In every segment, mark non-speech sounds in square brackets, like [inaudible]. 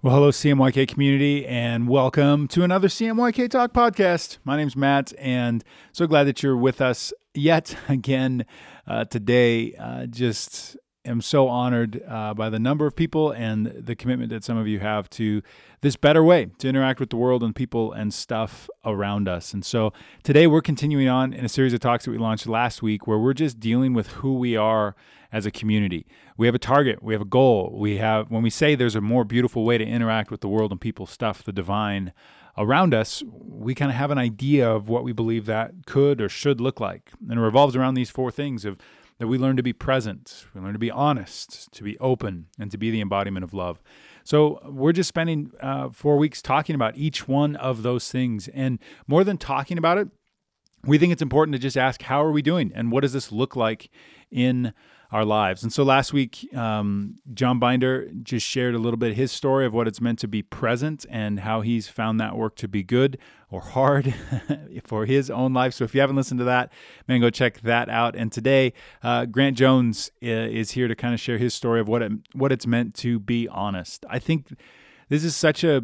Well, hello, CMYK community, and welcome to another CMYK Talk podcast. My name's Matt, and so glad that you're with us yet [laughs] again uh, today. Uh, just am so honored uh, by the number of people and the commitment that some of you have to this better way to interact with the world and people and stuff around us. And so today we're continuing on in a series of talks that we launched last week where we're just dealing with who we are as a community. We have a target, we have a goal. We have when we say there's a more beautiful way to interact with the world and people, stuff, the divine around us, we kind of have an idea of what we believe that could or should look like. And it revolves around these four things of that we learn to be present, we learn to be honest, to be open, and to be the embodiment of love. So we're just spending uh, four weeks talking about each one of those things. And more than talking about it, we think it's important to just ask, how are we doing? And what does this look like in our lives. And so last week, um, John Binder just shared a little bit his story of what it's meant to be present and how he's found that work to be good or hard [laughs] for his own life. So if you haven't listened to that, man, go check that out. And today, uh, Grant Jones uh, is here to kind of share his story of what it, what it's meant to be honest. I think this is such a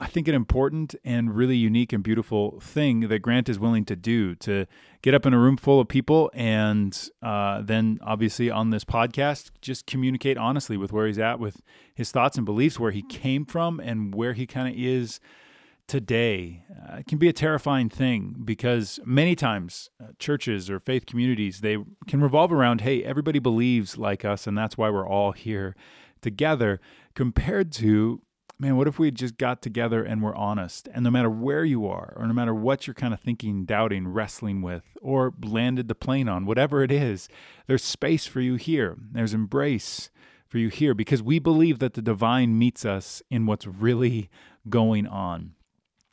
I think, an important and really unique and beautiful thing that Grant is willing to do to get up in a room full of people and uh, then, obviously, on this podcast, just communicate honestly with where he's at, with his thoughts and beliefs, where he came from, and where he kind of is today. Uh, it can be a terrifying thing because many times uh, churches or faith communities they can revolve around, hey, everybody believes like us, and that's why we're all here together, compared to man, what if we just got together and were honest? And no matter where you are, or no matter what you're kind of thinking, doubting, wrestling with, or landed the plane on, whatever it is, there's space for you here. There's embrace for you here because we believe that the divine meets us in what's really going on.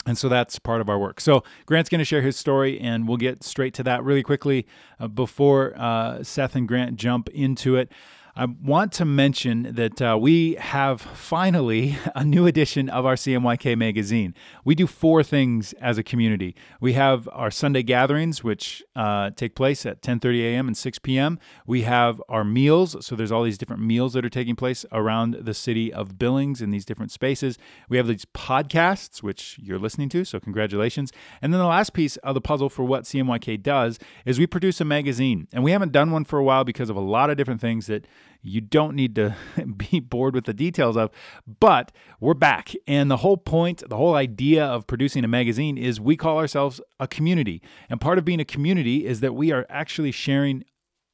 And so that's part of our work. So Grant's going to share his story, and we'll get straight to that really quickly uh, before uh, Seth and Grant jump into it. I want to mention that uh, we have finally a new edition of our CMYK magazine. We do four things as a community. We have our Sunday gatherings, which uh, take place at 10:30 a.m. and 6 p.m. We have our meals, so there's all these different meals that are taking place around the city of Billings in these different spaces. We have these podcasts, which you're listening to, so congratulations. And then the last piece of the puzzle for what CMYK does is we produce a magazine, and we haven't done one for a while because of a lot of different things that you don't need to [laughs] be bored with the details of. But we're back. And the whole point, the whole idea of producing a magazine is we call ourselves a community. And part of being a community is that we are actually sharing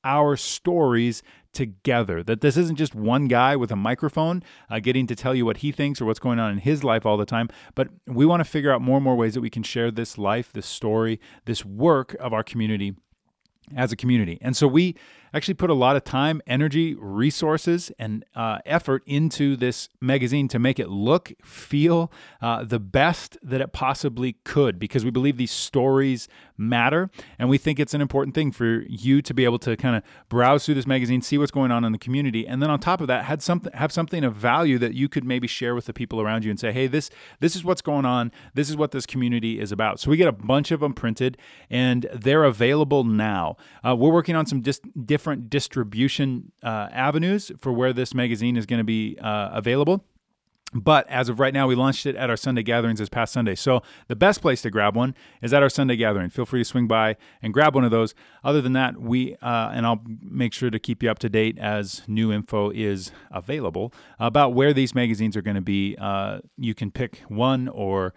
our stories together. That this isn't just one guy with a microphone uh, getting to tell you what he thinks or what's going on in his life all the time, but we want to figure out more and more ways that we can share this life, this story, this work of our community as a community. And so we actually put a lot of time, energy, resources, and uh, effort into this magazine to make it look, feel uh, the best that it possibly could because we believe these stories matter. And we think it's an important thing for you to be able to kind of browse through this magazine, see what's going on in the community. And then on top of that, had something, have something of value that you could maybe share with the people around you and say, hey, this, this is what's going on. This is what this community is about. So we get a bunch of them printed and they're available now. Uh, we're working on some dis- different distribution uh, avenues for where this magazine is going to be uh, available. But as of right now, we launched it at our Sunday gatherings this past Sunday. So the best place to grab one is at our Sunday gathering. Feel free to swing by and grab one of those. Other than that, we uh, and I'll make sure to keep you up to date as new info is available about where these magazines are going to be. Uh, you can pick one or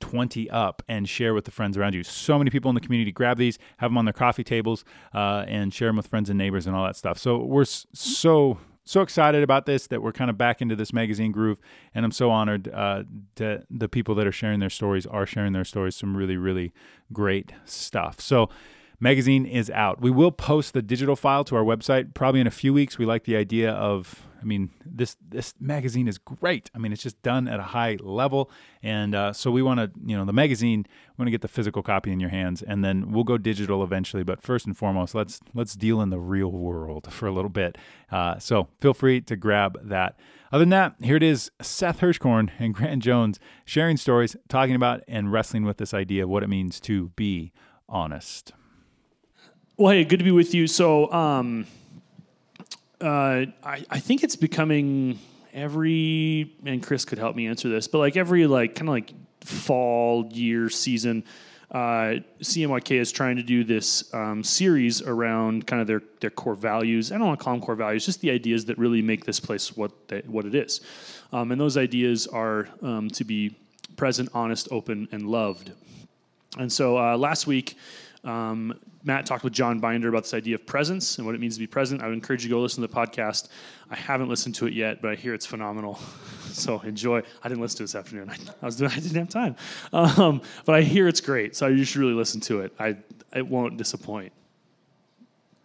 20 up and share with the friends around you. So many people in the community grab these, have them on their coffee tables, uh, and share them with friends and neighbors and all that stuff. So we're so so excited about this that we're kind of back into this magazine groove, and I'm so honored uh, that the people that are sharing their stories are sharing their stories. Some really really great stuff. So magazine is out. We will post the digital file to our website probably in a few weeks. We like the idea of I mean, this this magazine is great. I mean, it's just done at a high level, and uh, so we want to, you know, the magazine. We want to get the physical copy in your hands, and then we'll go digital eventually. But first and foremost, let's let's deal in the real world [laughs] for a little bit. Uh, so feel free to grab that. Other than that, here it is: Seth Hirschkorn and Grant Jones sharing stories, talking about and wrestling with this idea of what it means to be honest. Well, hey, good to be with you. So. Um uh, I, I think it's becoming every and Chris could help me answer this, but like every like kind of like fall year season, uh, CMYK is trying to do this um, series around kind of their their core values. I don't want to call them core values, just the ideas that really make this place what they, what it is. Um, and those ideas are um, to be present, honest, open, and loved. And so uh, last week, um, Matt talked with John Binder about this idea of presence and what it means to be present. I would encourage you to go listen to the podcast. I haven't listened to it yet, but I hear it's phenomenal. [laughs] so enjoy. I didn't listen to it this afternoon. I, I was doing. [laughs] I didn't have time, um, but I hear it's great. So you should really listen to it. I it won't disappoint.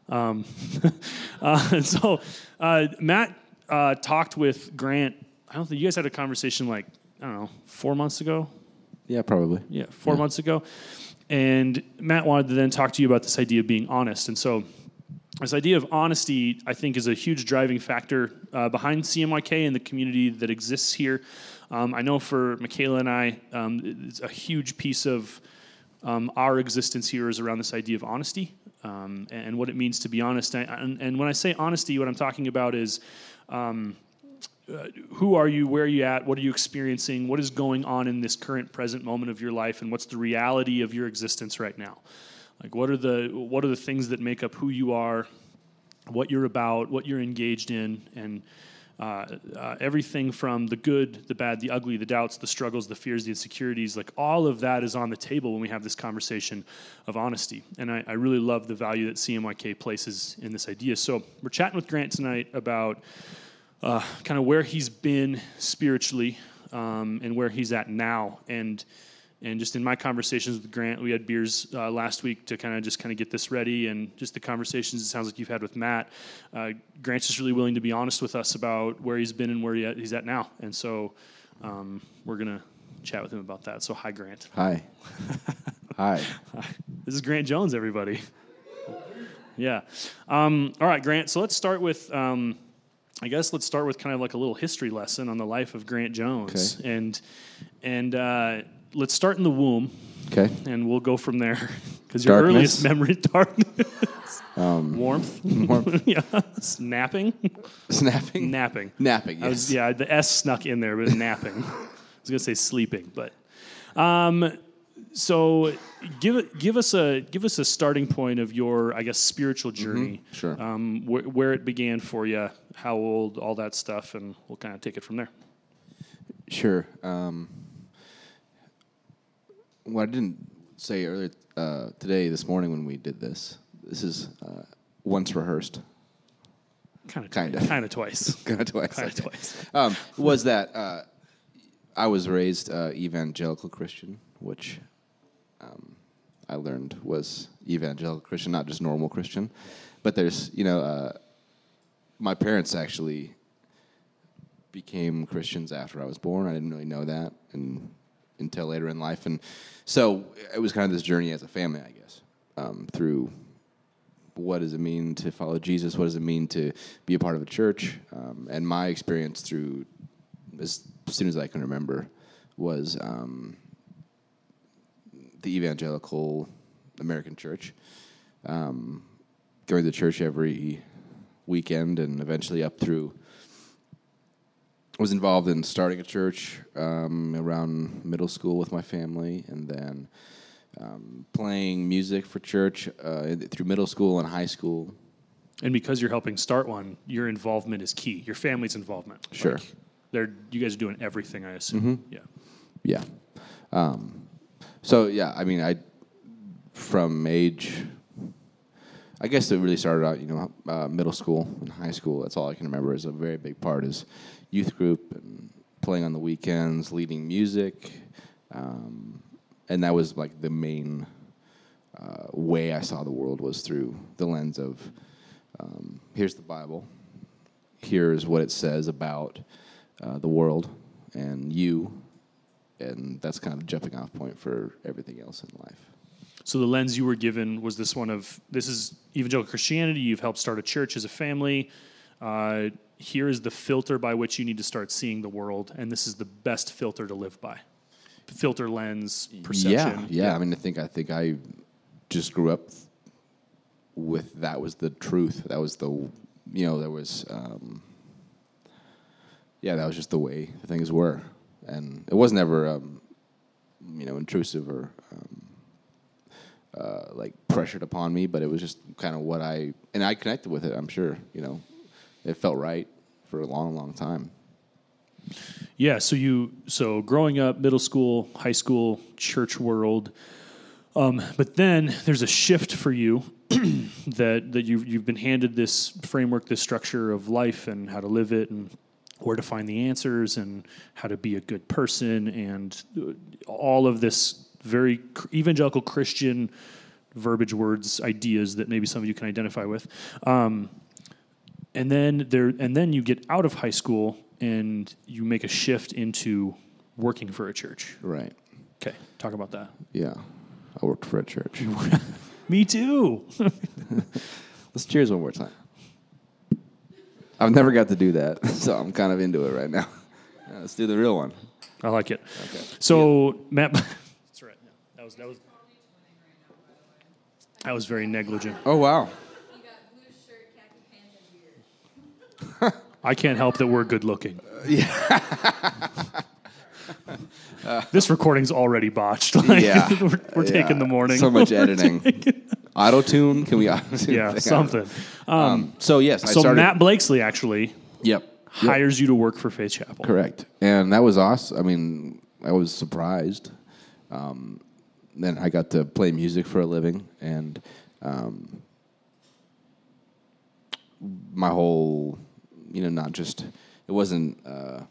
Um, [laughs] uh, and so uh, Matt uh, talked with Grant. I don't think you guys had a conversation like I don't know four months ago. Yeah, probably. Yeah, four months ago. And Matt wanted to then talk to you about this idea of being honest. And so, this idea of honesty, I think, is a huge driving factor uh, behind CMYK and the community that exists here. Um, I know for Michaela and I, um, it's a huge piece of um, our existence here is around this idea of honesty um, and what it means to be honest. And, and, when I say honesty, what I'm talking about is um, uh, who are you? Where are you at? What are you experiencing? What is going on in this current present moment of your life? And what's the reality of your existence right now? Like, what are the what are the things that make up who you are, what you're about, what you're engaged in, and uh, uh, everything from the good, the bad, the ugly, the doubts, the struggles, the fears, the insecurities, like all of that is on the table when we have this conversation of honesty. And I, I really love the value that CMYK places in this idea. So we're chatting with Grant tonight about uh, kind of where he's been spiritually um, and where he's at now. And and just in my conversations with Grant, we had beers uh, last week to kind of just kind of get this ready, and just the conversations it sounds like you've had with Matt. Uh, Grant's just really willing to be honest with us about where he's been and where he at, he's at now, and so um, we're gonna chat with him about that. So hi, Grant. Hi. [laughs] hi. This is Grant Jones, everybody. yeah. Um, all right, Grant. So let's start with. Um, I guess let's start with kind of like a little history lesson on the life of Grant Jones, Okay. and and uh, let's start in the womb, Okay. and we'll go from there because your earliest memory, darkness, warmth, warmth. [laughs] yeah, napping, Snapping. napping. Napping. Yes. Was yeah, the S snuck in there, but napping. [laughs] I was gonna say sleeping, but um, so give give us a give us a starting point of your I guess spiritual journey. Sure. Um, wh- where it began for you, how old, all that stuff, and we'll kind of take it from there. Sure. Um, what I didn't say earlier uh, today, this morning when we did this, this is uh, once rehearsed, Kind of, Kinda. kind of twice, [laughs] kind of twice, kind of twice. [laughs] um, was that uh, I was raised uh, evangelical Christian, which um, I learned was evangelical Christian, not just normal Christian. But there's, you know, uh, my parents actually became Christians after I was born. I didn't really know that and until later in life, and so it was kind of this journey as a family, I guess, um, through what does it mean to follow Jesus? What does it mean to be a part of a church? Um, and my experience through, as soon as I can remember, was um, the evangelical American church. Um, going to church every weekend and eventually up through. Was involved in starting a church um, around middle school with my family, and then um, playing music for church uh, through middle school and high school. And because you're helping start one, your involvement is key. Your family's involvement. Sure. Like, they're you guys are doing everything. I assume. Yeah. Yeah. Um, so yeah, I mean, I from age, I guess it really started out, you know, uh, middle school and high school. That's all I can remember. Is a very big part is youth group and playing on the weekends, leading music, um, and that was like the main uh, way I saw the world was through the lens of um, here's the Bible, here's what it says about uh, the world and you, and that's kind of jumping off point for everything else in life. So the lens you were given was this one of this is evangelical Christianity. You've helped start a church as a family. Uh, here is the filter by which you need to start seeing the world, and this is the best filter to live by. Filter lens perception. Yeah, yeah, I mean, I think I think I just grew up with that was the truth. That was the you know that was um, yeah, that was just the way things were, and it was never, um, you know, intrusive or um, uh, like pressured upon me, but it was just kind of what I and I connected with it. I'm sure, you know, it felt right for a long, long time. Yeah. So you so growing up, middle school, high school, church world, um, but then there's a shift for you [clears throat] that that you've you've been handed this framework, this structure of life, and how to live it, and where to find the answers, and how to be a good person, and all of this very evangelical Christian verbiage, words, ideas that maybe some of you can identify with. Um, and then there, and then you get out of high school and you make a shift into working for a church. Right. Okay, talk about that. Yeah. I worked for a church. [laughs] Me too. [laughs] [laughs] Let's cheers one more time. I've never got to do that, [laughs] so I'm kind of into it right now. Yeah, let's do the real one. I like it. Okay. So Matt, [laughs] that's right. That was that was that was very negligent. Oh wow. You got blue shirt, khaki pants, and beard. [laughs] I can't help that we're good looking. Uh, yeah. this recording's already botched. Like, Yeah. we're, we're taking the morning. So much We're editing. Auto tune? Can we auto tune? yeah, something. Um, so yes, I So started. Matt Blakesley actually Yep. Yep. hires you to work for Faith Chapel. Correct. And that was awesome. I mean, I was surprised. Um, then I got to play music for a living, and um, my whole, you know, not just it wasn't uh,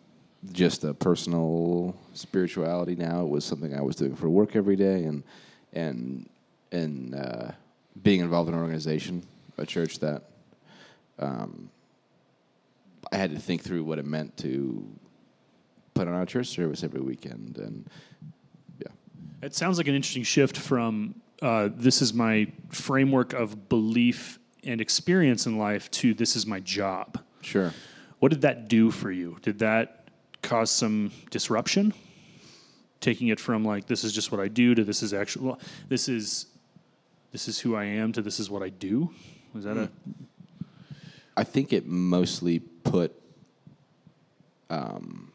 just a personal spirituality. Now it was something I was doing for work every day, and and and uh, being involved in an organization, a church that um, I had to think through what it meant to put on a church service every weekend, and yeah, It sounds like an interesting shift from uh, this is my framework of belief and experience in life to this is my job. sure. What did that do for you? Did that cause some disruption? Taking it from like this is just what I do to this is actually well, this is this is who I am to this is what I do. Was that a I think it mostly put. Um,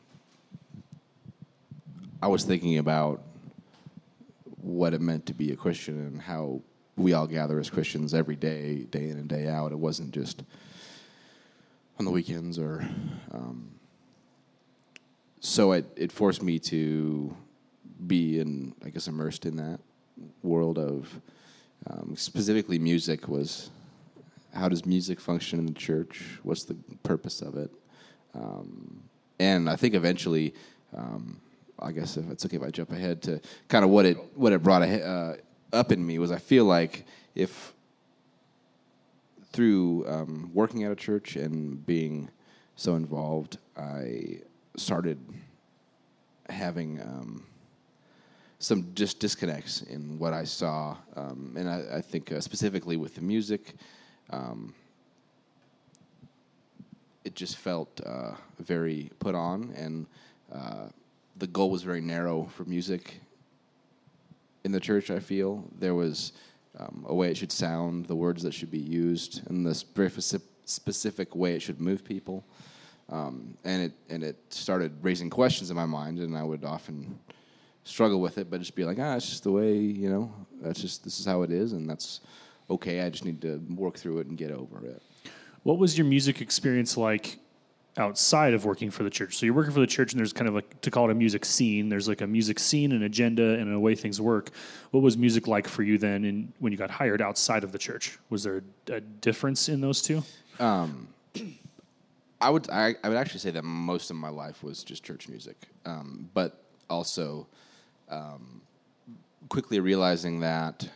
I was thinking about what it meant to be a Christian and how we all gather as Christians every day, day in and day out. It wasn't just on the weekends or. Um, so it, it forced me to be in, I guess, immersed in that world of um, specifically music was how does music function in the church? What's the purpose of it? Um, and I think eventually, um, I guess if it's okay if I jump ahead to kind of what it what it brought uh, up in me was I feel like if through um, working at a church and being so involved, I started having um, some just disconnects in what I saw, um, and I, I think uh, specifically with the music, um, it just felt uh, very put on, and uh, the goal was very narrow for music. In the church, I feel there was um, a way it should sound, the words that should be used, and this very specific way it should move people. Um, and it and it started raising questions in my mind, and I would often struggle with it, but just be like, ah, it's just the way you know. That's just this is how it is, and that's okay. I just need to work through it and get over it. What was your music experience like outside of working for the church? So you're working for the church, and there's kind of like to call it a music scene. There's like a music scene, an agenda, and a way things work. What was music like for you then, and when you got hired outside of the church? Was there a difference in those two? I would I, I would actually say that most of my life was just church music, um, but also um, quickly realizing that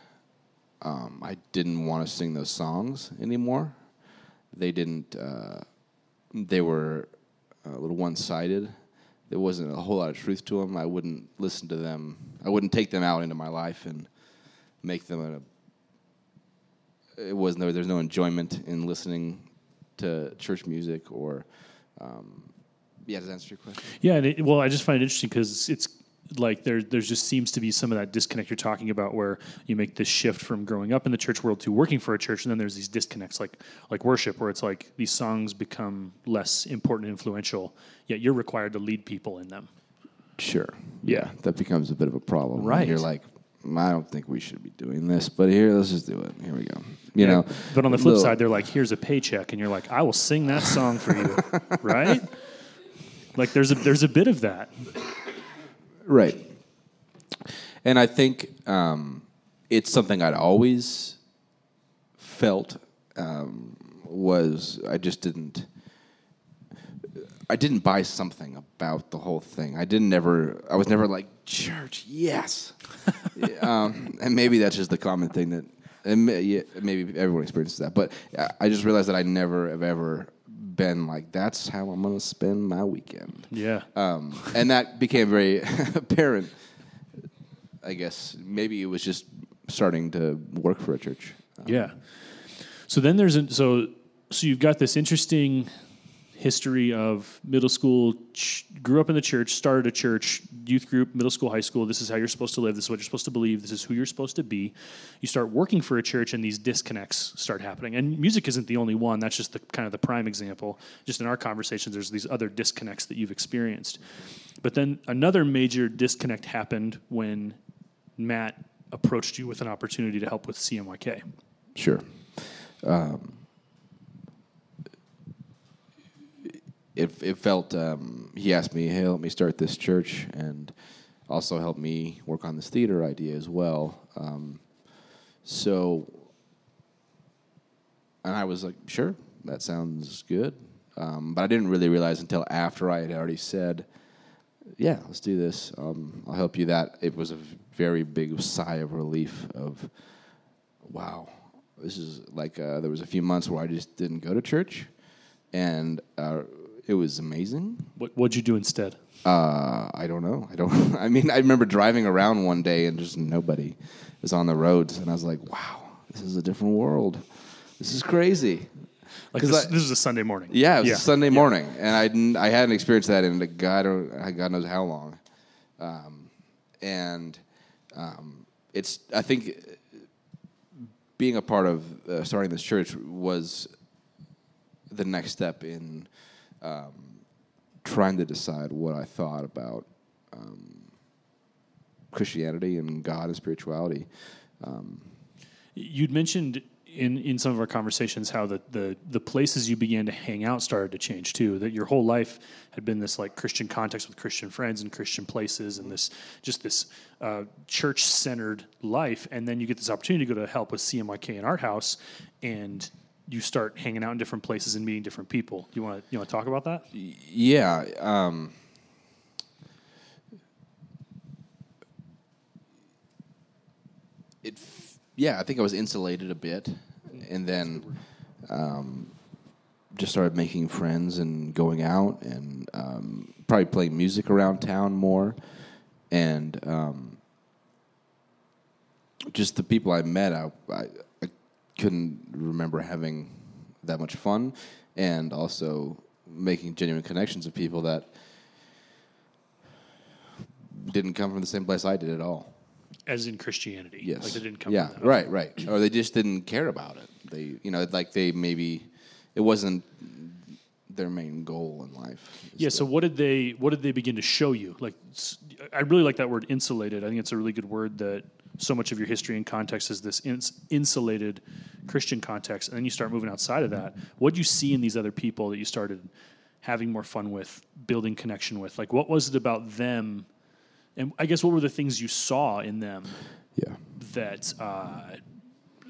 um, I didn't want to sing those songs anymore. They didn't. Uh, they were a little one sided. There wasn't a whole lot of truth to them. I wouldn't listen to them. I wouldn't take them out into my life and make them a it was no there's no enjoyment in listening to church music or um, yeah does that answer your question Yeah, it, well, I just find it interesting because it's like there there just seems to be some of that disconnect you're talking about where you make this shift from growing up in the church world to working for a church and then there's these disconnects like like worship where it's like these songs become less important and influential yet you're required to lead people in them Sure. Yeah. That becomes a bit of a problem. Right. You're like, I don't think we should be doing this, but here, let's just do it. Here we go. You know. but on the flip little- side they're like here's a paycheck and you're like I will sing that song for you [laughs] right like there's a there's a bit of that Right. And I think um, it's something I'd always felt um, was I just didn't. I didn't buy something about the whole thing. I didn't ever. I was never like church. Yes, [laughs] um, and maybe that's just the common thing that. And maybe everyone experiences that, but I- I just realized that I never have ever been like, "That's how I'm going to spend my weekend." yeah um, and that became very [laughs] apparent. I guess maybe it was just starting to work for a church. Yeah. So then there's a, so so you've got this interesting history of middle school. Ch- grew up in the church, started a church, youth group, middle school, high school. This is how you're supposed to live. This is what you're supposed to believe. This is who you're supposed to be. You start working for a church, and these disconnects start happening. And music isn't the only one. That's just the kind of the prime example. Just in our conversations, there's these other disconnects that you've experienced. But then another major disconnect happened when Matt approached you with an opportunity to help with CMYK. Sure. Um, it, it felt, um, he asked me, hey, help me start this church and also help me work on this theater idea as well. Um, so, and I was like, sure, that sounds good. Um, but I didn't really realize until after I had already said, yeah, let's do this. Um, I'll help you. That it was a very big sigh of relief of, wow, this is like uh, there was a few months where I just didn't go to church, and uh, it was amazing. What what'd you do instead? Uh, I don't know. I don't. [laughs] I mean, I remember driving around one day and just nobody was on the roads, and I was like, wow, this is a different world. This is crazy. Like this, I- this was a Sunday morning. Yeah, it was Yeah. a Sunday morning, and I I hadn't experienced that in a God, God knows how long. Um, and um, it's I think being a part of uh, starting this church was the next step in um, trying to decide what I thought about um, Christianity and God and spirituality. You'd mentioned in, in some of our conversations how the, the the places you began to hang out started to change too. That your whole life had been this like Christian context with Christian friends and Christian places and this just this uh, church centered life. And then you get this opportunity to go to help with CMYK and Art House, and you start hanging out in different places and meeting different people. You want to you want to talk about that? Yeah. Um, it, f- yeah, I think I was insulated a bit, and then um, just started making friends and going out and um, probably playing music around town more, and um, just the people I met, I, I, I couldn't remember having that much fun, and also making genuine connections with people that didn't come from the same place I did at all. As in Christianity, Yes. like they didn't come. yeah, from that. right, right. Or they just didn't care about it. They, you know, like they maybe it wasn't their main goal in life. Yeah. So what did they what did they begin to show you? Like, I really like that word insulated. I think it's a really good word that so much of your history and context is this ins- insulated Christian context, and then you start moving outside of that. What do you see in these other people that you started having more fun with, building connection with? Like, what was it about them? And I guess what were the things you saw in them Yeah. that uh,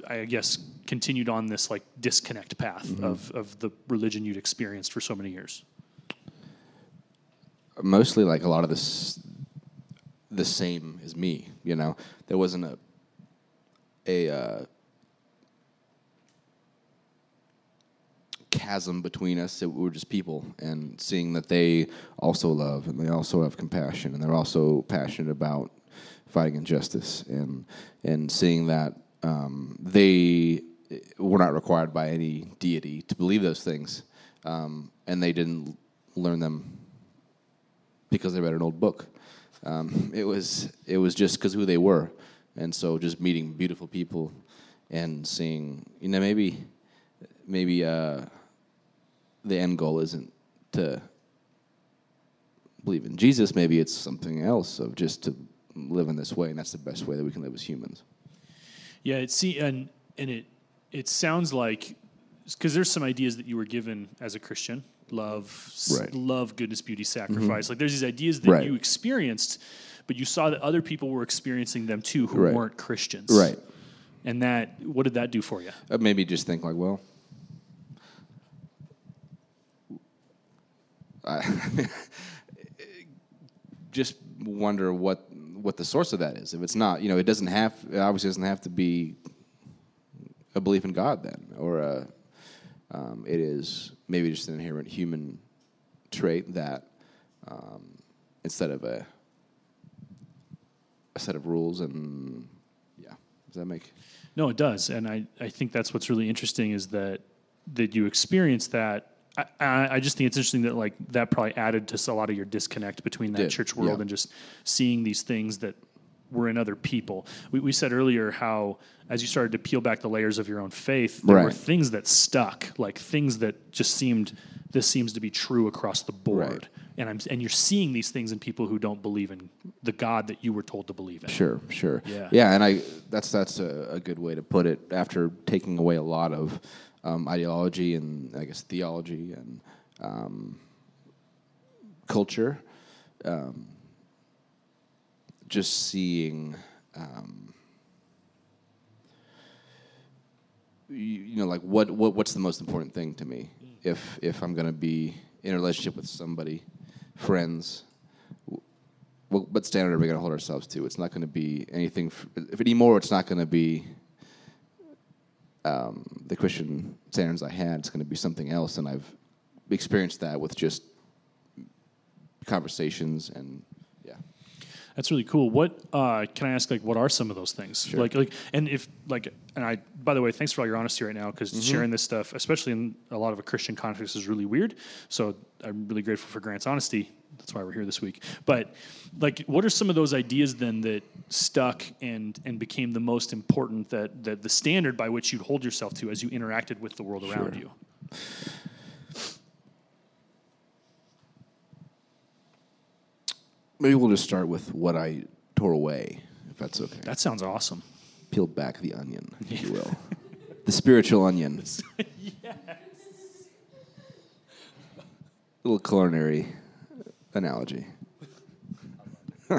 I guess continued on this like disconnect path of, of the religion you'd experienced for so many years? mostly like a lot of this the same as me you know there wasn't a a uh, chasm between us that we were just people and seeing that they also love and they also have compassion and they're also passionate about fighting injustice and and seeing that um, they were not required by any deity to believe those things um, and they didn't learn them because they read an old book. Um, it was it was just because who they were, and so just meeting beautiful people and seeing you know maybe maybe uh, the end goal isn't to believe in Jesus. Maybe it's something else of just to live in this way, and that's the best way that we can live as humans. Yeah, it see and and it it sounds like because there's some ideas that you were given as a Christian, love, Right. Mm-hmm. love, goodness, beauty, sacrifice. Like there's these ideas that Right. you experienced, but you saw that other people were experiencing them too who Right. weren't Christians. Right. And that what did that do for you? Uh, maybe just think like, well, I [laughs] just wonder what what the source of that is. If it's not, you know, it doesn't have it obviously doesn't have to be a belief in God then, or a, um, it is maybe just an inherent human trait that um, instead of a a set of rules and yeah, does that make No, it does, and I, I think that's what's really interesting is that that you experience that. I, I just think it's interesting that like that probably added to a lot of your disconnect between that Did, church world yeah. and just seeing these things that were in other people. We, we said earlier how as you started to peel back the layers of your own faith, there were things that stuck, like things that just seemed this seems to be true across the board. Right. And I'm and you're seeing these things in people who don't believe in the God that you were told to believe in. Sure, sure. Yeah. yeah, and I that's that's a, a good way to put it. After taking away a lot of um, ideology and I guess theology and um, culture, um, just seeing. Um, you, you know, like what, what what's the most important thing to me? If if I'm going to be in a relationship with somebody, friends, well, what standard are we going to hold ourselves to? It's not going to be anything. f- If anymore, it's not going to be um, the Christian standards I had. It's going to be something else, and I've experienced that with just conversations and. That's really cool. What uh, can I ask? Like, what are some of those things? Sure. Like, like, and if like, and I, by the way, thanks for all your honesty right now because Mm-hmm. sharing this stuff, especially in a lot of a Christian context, is really weird. So I'm really grateful for Grant's honesty. That's why we're here this week. But like, what are some of those ideas then that stuck and and became the most important that that the standard by which you'd hold yourself to as you interacted with the world around Sure. you? Maybe we'll just start with what I tore away, if that's okay. That sounds awesome. Peeled back the onion, if you will, the spiritual onion. [laughs] Yes. Little culinary analogy. [laughs]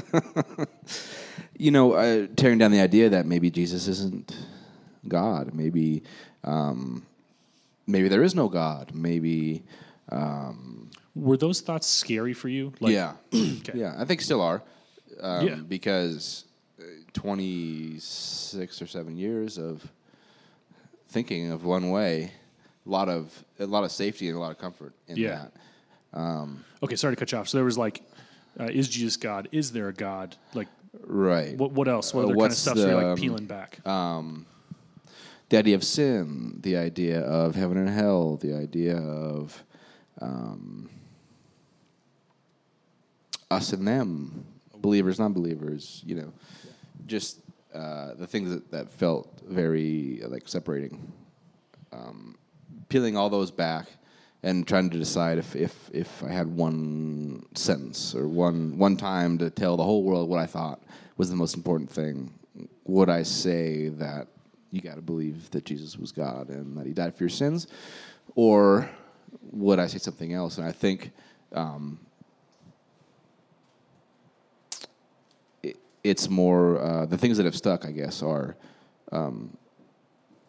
you know, uh, tearing down the idea that maybe Jesus isn't God. Maybe, um, maybe there is no God. Maybe, um, Were those thoughts scary for you? Like, yeah, [clears throat] yeah. I think still are, um, Yeah. because twenty six or seven years of thinking of one way, a lot of a lot of safety and a lot of comfort in Yeah. that. Um, Okay, sorry to cut you off. So there was like, uh, is Jesus God? Is there a God? Like, right. what what else? What Uh, other kind of stuff so you're like um, peeling back? Um, the idea of sin, the idea of heaven and hell, the idea of um, us and them, believers, non-believers. You know, just uh, the things that, that felt very like separating. Um, peeling all those back and trying to decide if, if, if I had one sentence or one one time to tell the whole world what I thought was the most important thing, would I say that you got to believe that Jesus was God and that He died for your sins, or would I say something else? And I think um, it's more uh, the things that have stuck. I guess are um,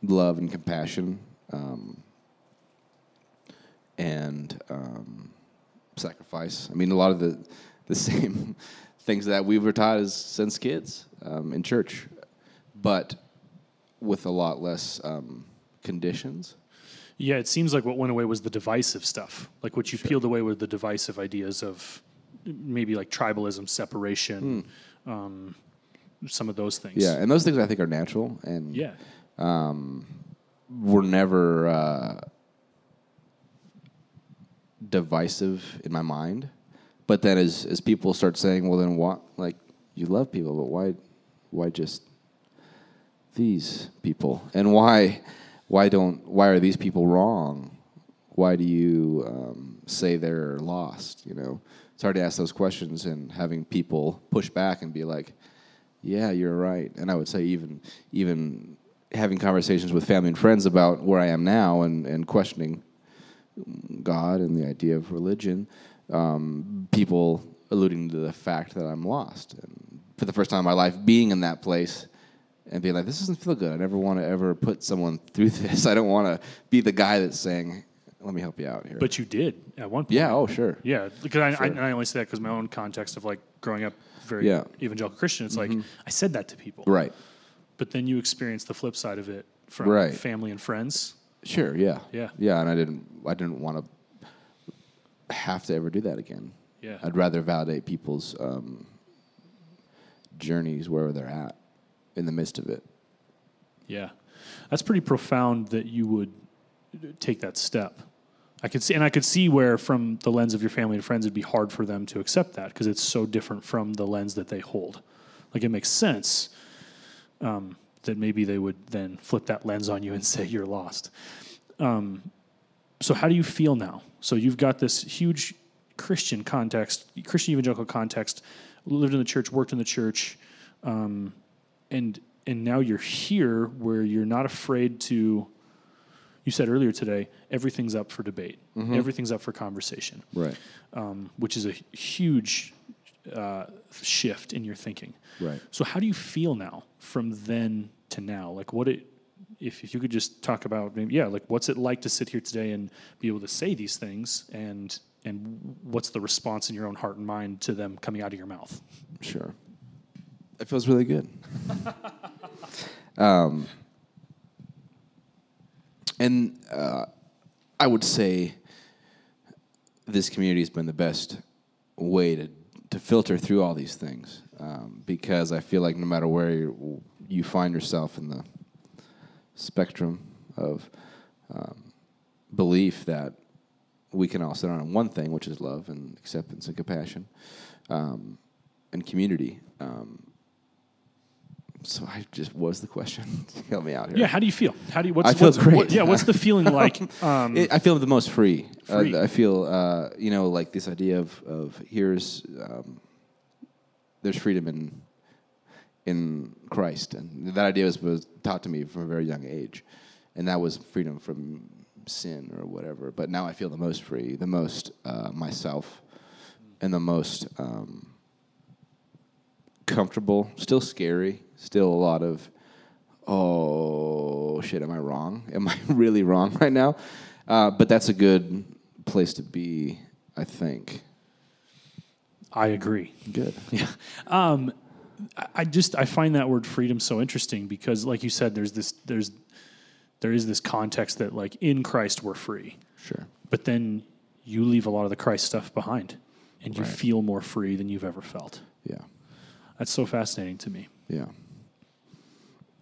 love and compassion. Um, and um, sacrifice. I mean, a lot of the the [laughs] same things that we were taught as since kids um, in church, but with a lot less um, conditions. yeah, it seems like what went away was the divisive stuff. Like what you peeled away were the divisive ideas of maybe like tribalism, separation, um, some of those things. Yeah, and those things I think are natural and yeah, um, were never uh, divisive in my mind, but but then as as people start saying, well, then what? Like you love people, but why why just these people? And why why don't why are these people wrong? Why do you um, say they're lost? You know, it's hard to ask those questions and having people push back and be like, "Yeah, you're right." And I would say even even having conversations with family and friends about where I am now and, and questioning God and the idea of religion, um, people alluding to the fact that I'm lost. And for the first time in my life, being in that place and being like, this doesn't feel good. I never want to ever put someone through [laughs] this. I don't want to be the guy that's saying, let me help you out here. But you did at one point. yeah, oh, sure. Yeah, because I, I, Sure. and I only say that because my own context of like growing up very Yeah. evangelical Christian. It's like I said that to people, Right. but then you experience the flip side of it from Right. family and friends. Sure, yeah. Yeah. Yeah, and I didn't I didn't want to have to ever do that again. Yeah. I'd rather validate people's um, journeys wherever they're at in the midst of it. Yeah, that's pretty profound that you would take that step. I could see, and I could see where, from the lens of your family and friends, it'd be hard for them to accept that because it's so different from the lens that they hold. Like it makes sense um, that maybe they would then flip that lens on you and say you're lost. Um, so, how do you feel now? So, you've got this huge Christian context, Christian evangelical context, lived in the church, worked in the church, um, and and now you're here where you're not afraid to. You said earlier today, everything's up for debate, everything's up for conversation, Right. um, which is a huge uh, shift in your thinking. Right. So how do you feel now from then to now? Like what it if, if you could just talk about maybe yeah, like what's it like to sit here today and be able to say these things and and what's the response in your own heart and mind to them coming out of your mouth? Sure. It feels really good. [laughs] um, and uh, I would say this community has been the best way to, to filter through all these things um, because I feel like no matter where you, find yourself in the spectrum of um, belief that we can all sit on one thing, which is love and acceptance and compassion um, and community. Um, so I just was the question. [laughs] Help me out here. Yeah, how do you feel? How do you what's I feel what's, great. what- yeah, what's the feeling [laughs] like? Um, It, I feel the most free. Free. I, I feel, uh, you know, like this idea of, of here's um, there's freedom in in Christ, and that idea was, was taught to me from a very young age, and that was freedom from sin or whatever. But now I feel the most free, the most uh, myself, and the most um, comfortable. Still scary. Still a lot of oh shit, am I wrong? [laughs] Am I really wrong [laughs] right now? Uh, but that's a good place to be, I think. I agree. Good. [laughs] Yeah. Um, I- just I find that word freedom so interesting because, like you said, there's this there's there is this context that like in Christ we're free, Sure. but then you leave a lot of the Christ stuff behind, and you Right. feel more free than you've ever felt. Yeah. That's so fascinating to me. Yeah.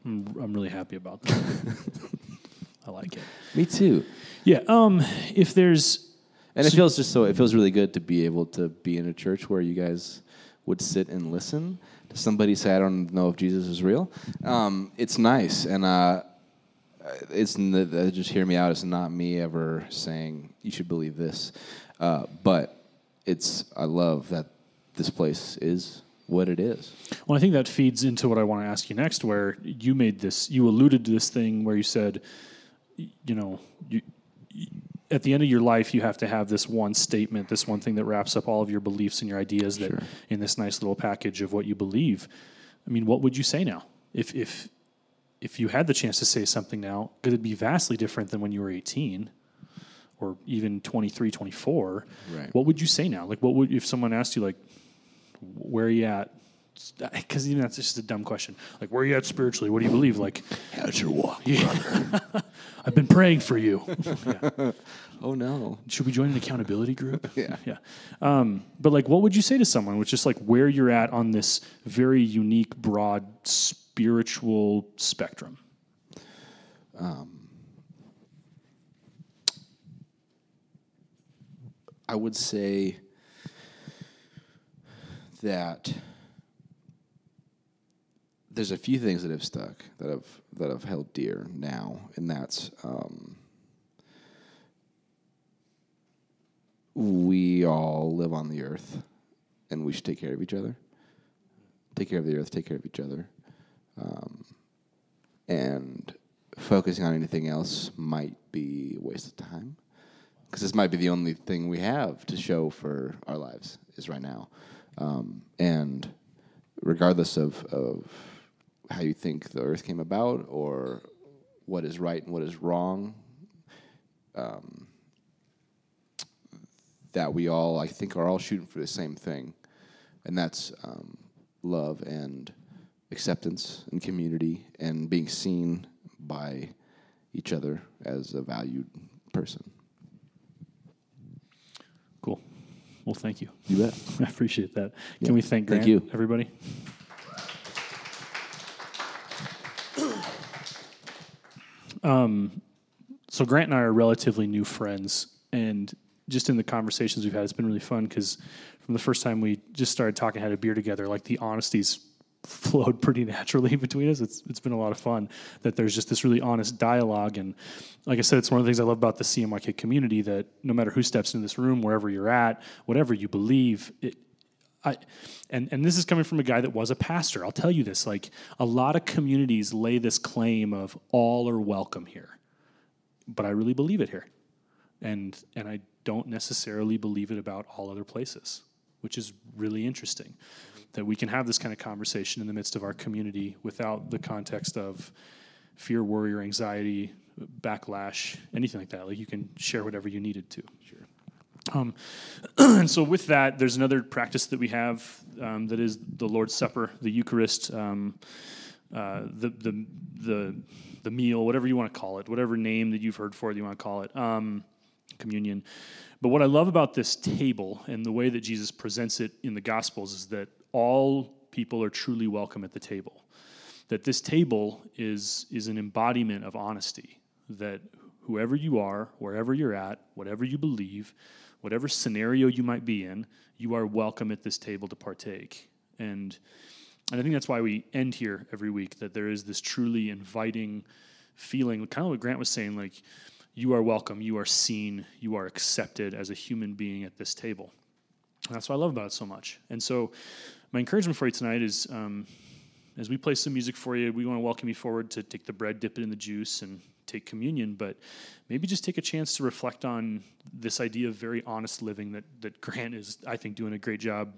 I'm, I'm really happy about that. [laughs] I like it. Me too. Yeah. Um. If there's And it feels just so. It feels really good to be able to be in a church where you guys would sit and listen to somebody say, "I don't know if Jesus is real." Um, it's nice, and uh, it's uh, just hear me out. It's not me ever saying you should believe this, uh, but it's. I love that this place is what it is. Well, I think that feeds into what I want to ask you next, where you made this, you alluded to this thing where you said, you know, you, at the end of your life, you have to have this one statement, this one thing that wraps up all of your beliefs and your ideas that in this nice little package of what you believe. I mean, what would you say now? If, if, if you had the chance to say something now, could it be vastly different than when you were 18 or even 23, 24? Right. What would you say now? Like, what would, if someone asked you, like, where are you at? Because even that's just a dumb question. Like, where are you at spiritually? What do you believe? Like, How's your walk? [laughs] I've been praying for you. [laughs] yeah. Oh no. Should we join an accountability group? [laughs] Yeah. Yeah. Um, but like, what would you say to someone with just like where you're at on this very unique, broad spiritual spectrum? Um, I would say that there's a few things that have stuck that have that have held dear now, and that's um, we all live on the earth, and we should take care of each other. Take care of the earth. Take care of each other, um, and focusing on anything else might be a waste of time because this might be the only thing we have to show for our lives is right now. Um, and regardless of, of how you think the earth came about or what is right and what is wrong, um, that we all, I think, are all shooting for the same thing. And that's um, love and acceptance and community and being seen by each other as a valued person. Cool. Well, thank you. You bet. [laughs] I appreciate that. Yeah. Can we thank Grant, Thank you. everybody? Um, so Grant and I are relatively new friends, and just in the conversations we've had, it's been really fun because from the first time we just started talking, had a beer together, like the honesty's flowed pretty naturally [laughs] between us. It's it's been a lot of fun that there's just this really honest dialogue, and like I said, it's one of the things I love about the CMYK community that no matter who steps into this room, wherever you're at, whatever you believe, it, I, and and this is coming from a guy that was a pastor. I'll tell you this: like a lot of communities lay this claim of all are welcome here, but I really believe it here, and and I don't necessarily believe it about all other places, which is really interesting. That we can have this kind of conversation in the midst of our community without the context of fear, worry, or anxiety, backlash, anything like that. Like you can share whatever you needed to. Sure. Um, [clears throat] and so, with that, there's another practice that we have um, that is the Lord's Supper, the Eucharist, um, uh, the, the the the meal, whatever you want to call it, whatever name that you've heard for it, you want to call it, um, communion. But what I love about this table and the way that Jesus presents it in the Gospels is that all people are truly welcome at the table. That this table is is an embodiment of honesty. That whoever you are, wherever you're at, whatever you believe, whatever scenario you might be in, you are welcome at this table to partake. And and I think that's why we end here every week, that there is this truly inviting feeling, kind of what Grant was saying, like you are welcome, you are seen, you are accepted as a human being at this table. And that's what I love about it so much. And so my encouragement for you tonight is um, as we play some music for you, we want to welcome you forward to take the bread, dip it in the juice, and take communion. But maybe just take a chance to reflect on this idea of very honest living that that Grant is, I think, doing a great job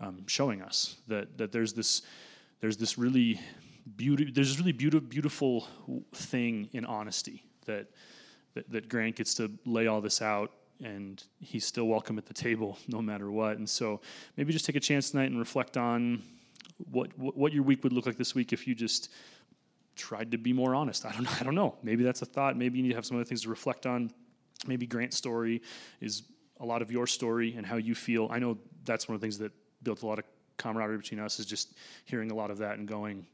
um, showing us. That that there's this there's this really beauty there's this really beautiful beautiful thing in honesty that, that that Grant gets to lay all this out and he's still welcome at the table [laughs] no matter what. And so maybe just take a chance tonight and reflect on what what your week would look like this week if you just tried to be more honest. I don't. I don't know. Maybe that's a thought. Maybe you need to have some other things to reflect on. Maybe Grant's story is a lot of your story and how you feel. I know that's one of the things that built a lot of camaraderie between us is just hearing a lot of that and going,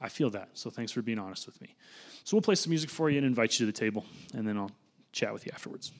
I feel that. So thanks for being honest with me. So we'll play some music for you and invite you to the table, and then I'll chat with you afterwards.